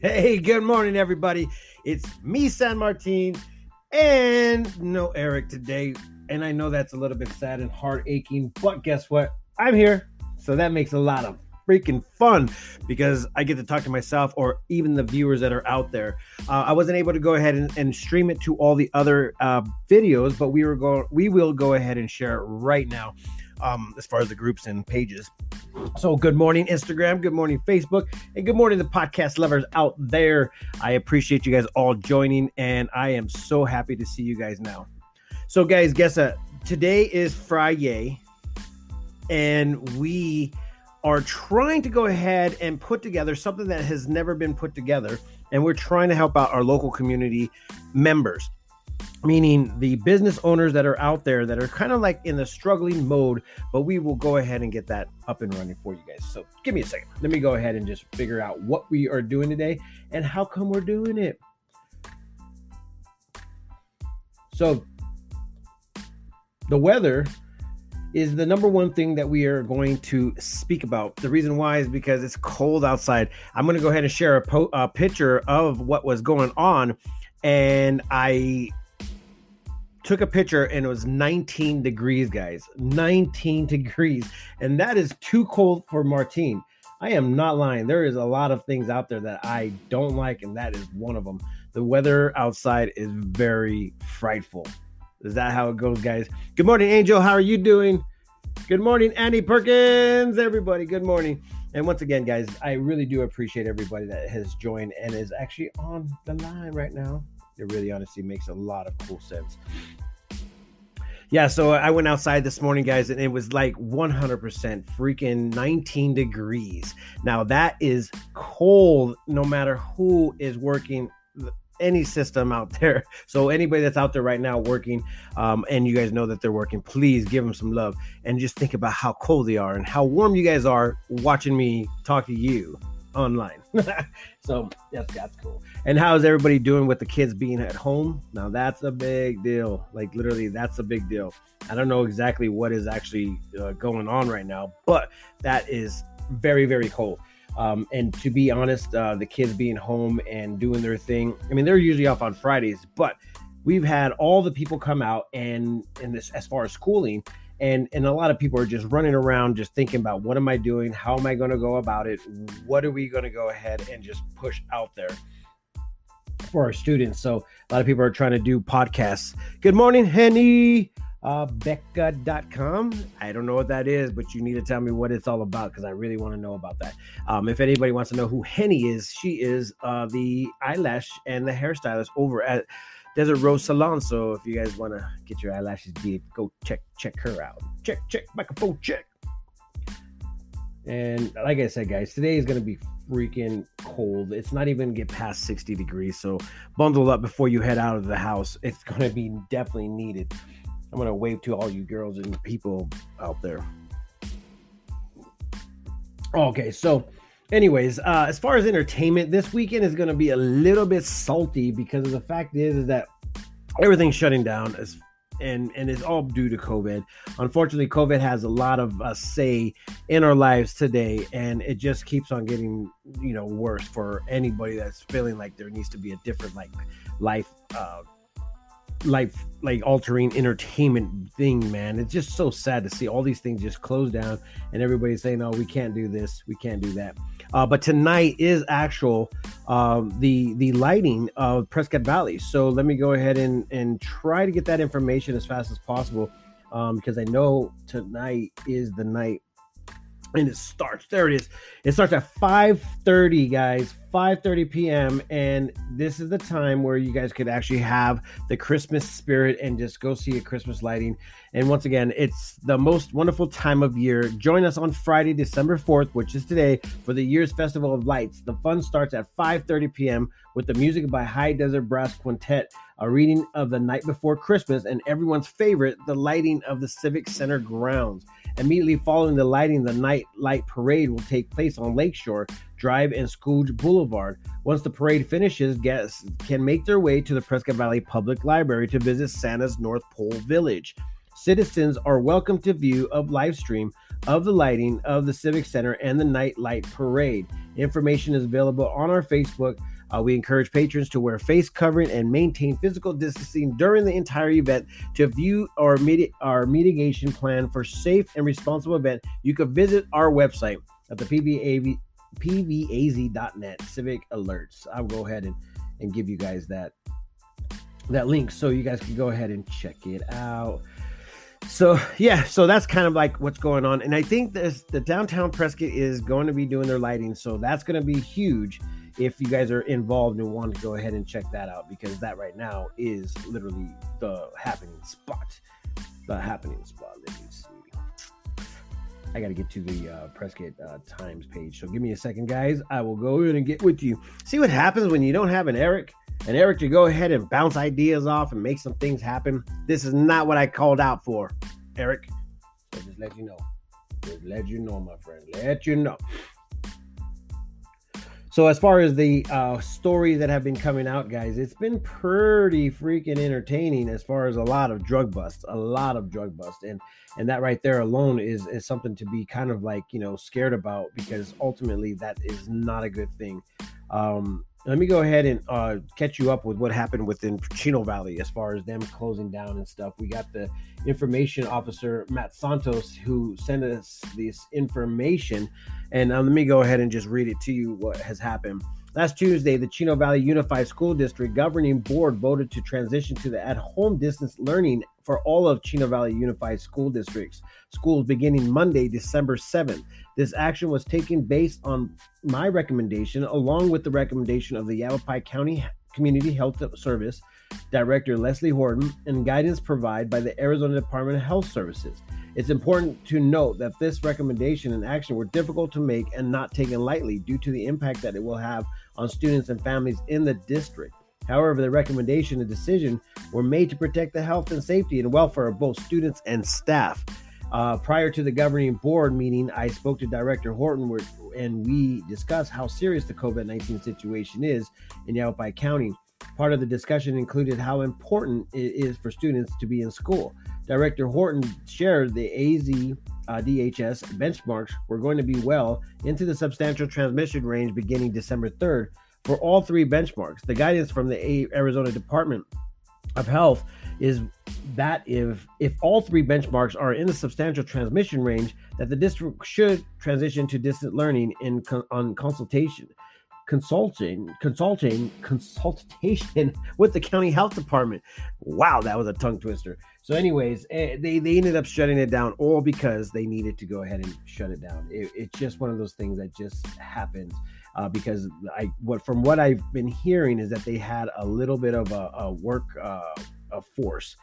Hey, good morning, everybody. It's me, San Martin, and no Eric today. And I know that's a little bit sad and heart aching, but guess what? I'm here. So that makes a lot of freaking fun because I get to talk to myself or even the viewers that are out there. Uh, I wasn't able to go ahead and, and stream it to all the other uh, videos, but we were going. We will go ahead and share it right now um, as far as the groups and pages. So, good morning, Instagram. Good morning, Facebook. And good morning, the podcast lovers out there. I appreciate you guys all joining, and I am so happy to see you guys now. So, guys, guess what? Today is Friday, and we are trying to go ahead and put together something that has never been put together. And we're trying to help out our local community members meaning the business owners that are out there that are kind of like in the struggling mode, but we will go ahead and get that up and running for you guys. So give me a second. Let me go ahead and just figure out what we are doing today and how come we're doing it. So the weather is the number one thing that we are going to speak about. The reason why is because it's cold outside. I'm going to go ahead and share a, po- a picture of what was going on and I took a picture and it was 19 degrees, guys. 19 degrees. And that is too cold for Martine. I am not lying. There is a lot of things out there that I don't like, and that is one of them. The weather outside is very frightful. Is that how it goes, guys? Good morning, Angel. How are you doing? Good morning, Annie Perkins. Everybody, good morning. And once again, guys, I really do appreciate everybody that has joined and is actually on the line right now. It really honestly makes a lot of cool sense. Yeah, so I went outside this morning, guys, and it was like 100% freaking 19 degrees. Now, that is cold no matter who is working any system out there. So anybody that's out there right now working, um, and you guys know that they're working, please give them some love and just think about how cold they are and how warm you guys are watching me talk to you online. so that's that's cool. And how is everybody doing with the kids being at home? Now that's a big deal. Like literally, that's a big deal. I don't know exactly what is actually uh, going on right now, but that is very very cold. Um, and to be honest, uh, the kids being home and doing their thing. I mean, they're usually off on Fridays, but we've had all the people come out and in this as far as schooling and and a lot of people are just running around just thinking about what am i doing? How am i going to go about it? What are we going to go ahead and just push out there for our students? So a lot of people are trying to do podcasts. Good morning henny. Uh, becca.com i don't know what that is but you need to tell me what it's all about because i really want to know about that. Um, if anybody wants to know who henny is she is uh, the eyelash and the hairstylist over at Desert Rose Salon. So if you guys want to get your eyelashes deep, go check check her out. Check check microphone check. And like I said, guys, today is gonna be freaking cold. It's not even get past 60 degrees. So bundle up before you head out of the house. It's gonna be definitely needed. I'm gonna wave to all you girls and people out there. Okay, so anyways uh as far as entertainment this weekend is going to be a little bit salty because the fact is, is that everything's shutting down as and and it's all due to covid. Unfortunately covid has a lot of uh, say in our lives today and it just keeps on getting you know worse for anybody that's feeling like there needs to be a different like life uh life like altering entertainment thing man it's just so sad to see all these things just close down and everybody's saying oh we can't do this we can't do that uh, but tonight is actual um, the the lighting of Prescott Valley. So let me go ahead and and try to get that information as fast as possible um, because I know tonight is the night and it starts there it is. It starts at 5.30 guys 5.30 p.m and this is the time where you guys could actually have the christmas spirit and just go see a christmas lighting. And once again it's the most wonderful time of year. Join us on friday december 4th which is today for the year's festival of lights. The fun starts at 5.30 p.m with the music by high desert brass quintet a reading of the night before christmas and everyone's favorite the lighting of the civic center grounds Immediately following the lighting, the night light parade will take place on Lakeshore Drive and Skoog Boulevard. Once the parade finishes, guests can make their way to the Prescott Valley Public Library to visit Santa's North Pole Village. Citizens are welcome to view a live stream of the lighting of the Civic Center and the Night Light Parade. Information is available on our Facebook. Uh, we encourage patrons to wear face covering and maintain physical distancing during the entire event. To view our, mit- our mitigation plan for safe and responsible event, you can visit our website at the PVAV, pvaz.net civic alerts. I'll go ahead and, and give you guys that that link so you guys can go ahead and check it out. So yeah, so that's kind of like what's going on, and I think this the downtown Prescott is going to be doing their lighting, so that's going to be huge. If you guys are involved and want to go ahead and check that out, because that right now is literally the happening spot, the happening spot. Let me see. I got to get to the uh, Prescott uh, Times page, so give me a second, guys. I will go in and get with you. See what happens when you don't have an Eric and Eric to go ahead and bounce ideas off and make some things happen. This is not what I called out for, Eric. So just let you know. Just let you know, my friend. Let you know. So as far as the uh, stories that have been coming out, guys, it's been pretty freaking entertaining. As far as a lot of drug busts, a lot of drug busts, and and that right there alone is is something to be kind of like you know scared about because ultimately that is not a good thing. Um, let me go ahead and uh, catch you up with what happened within Chino Valley as far as them closing down and stuff. We got the information officer Matt Santos who sent us this information, and uh, let me go ahead and just read it to you. What has happened? Last Tuesday, the Chino Valley Unified School District Governing Board voted to transition to the at home distance learning for all of Chino Valley Unified School Districts schools beginning Monday, December 7th. This action was taken based on my recommendation, along with the recommendation of the Yavapai County Community Health Service Director Leslie Horton and guidance provided by the Arizona Department of Health Services. It's important to note that this recommendation and action were difficult to make and not taken lightly due to the impact that it will have on students and families in the district. However, the recommendation and decision were made to protect the health and safety and welfare of both students and staff. Uh, prior to the governing board meeting, I spoke to Director Horton and we discussed how serious the COVID 19 situation is in Yavapai County. Part of the discussion included how important it is for students to be in school. Director Horton shared the AZ uh, DHS benchmarks were going to be well into the substantial transmission range beginning December 3rd for all three benchmarks. The guidance from the Arizona Department of Health is that if if all three benchmarks are in the substantial transmission range, that the district should transition to distant learning in on consultation, consulting, consulting, consultation with the county health department. Wow, that was a tongue twister. So, anyways, eh, they they ended up shutting it down all because they needed to go ahead and shut it down. It, it's just one of those things that just happens. Uh, because I what from what I've been hearing is that they had a little bit of a, a work uh, a force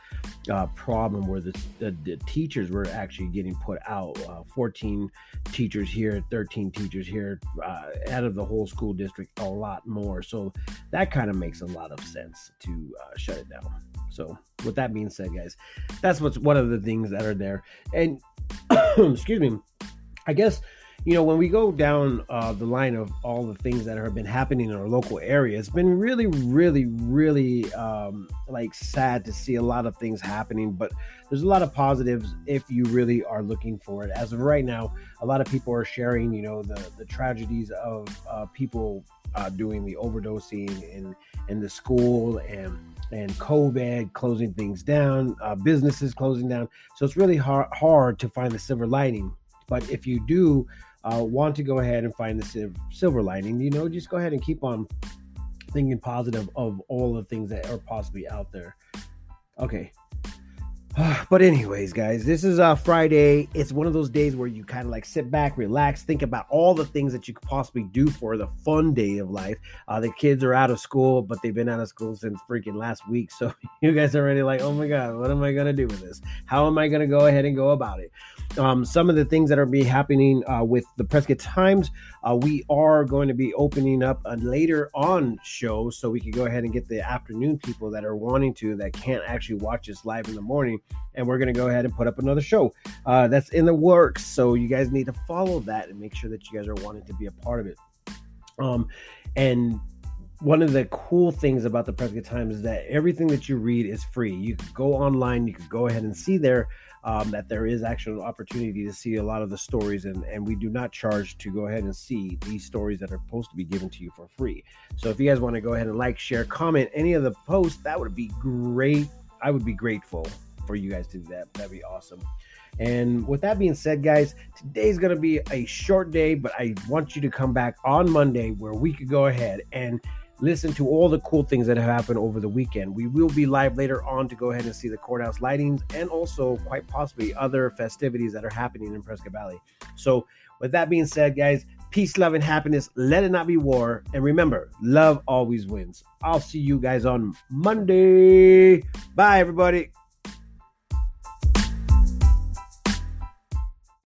uh, problem where the, the, the, teachers were actually getting put out. Uh, 14 teachers here, 13 teachers here, uh, out of the whole school district, a lot more. So that kind of makes a lot of sense to uh, shut it down. So with that being said, guys, that's what's one of the things that are there. And excuse me, I guess you know, when we go down uh, the line of all the things that have been happening in our local area, it's been really, really, really um, like sad to see a lot of things happening. But there's a lot of positives if you really are looking for it. As of right now, a lot of people are sharing, you know, the the tragedies of uh, people uh, doing the overdosing in in the school and and COVID closing things down, uh, businesses closing down. So it's really hard hard to find the silver lining. But if you do uh, want to go ahead and find the silver lining, you know, just go ahead and keep on thinking positive of all the things that are possibly out there. Okay. But anyways, guys, this is uh Friday. It's one of those days where you kind of like sit back, relax, think about all the things that you could possibly do for the fun day of life. Uh, the kids are out of school, but they've been out of school since freaking last week. So you guys are already like, oh my god, what am I gonna do with this? How am I gonna go ahead and go about it? Um, some of the things that are be happening uh, with the Prescott Times. Uh, we are going to be opening up a later on show so we can go ahead and get the afternoon people that are wanting to that can't actually watch us live in the morning. And we're going to go ahead and put up another show uh, that's in the works. So you guys need to follow that and make sure that you guys are wanting to be a part of it. Um, and one of the cool things about the Prescott Times is that everything that you read is free. You go online, you can go ahead and see there um, that there is actually an opportunity to see a lot of the stories, and, and we do not charge to go ahead and see these stories that are supposed to be given to you for free. So if you guys want to go ahead and like, share, comment any of the posts, that would be great. I would be grateful for you guys to do that. That'd be awesome. And with that being said, guys, today's going to be a short day, but I want you to come back on Monday where we could go ahead and listen to all the cool things that have happened over the weekend. We will be live later on to go ahead and see the courthouse lightings and also quite possibly other festivities that are happening in Prescott Valley. So, with that being said, guys, peace, love, and happiness. Let it not be war. And remember, love always wins. I'll see you guys on Monday. Bye, everybody.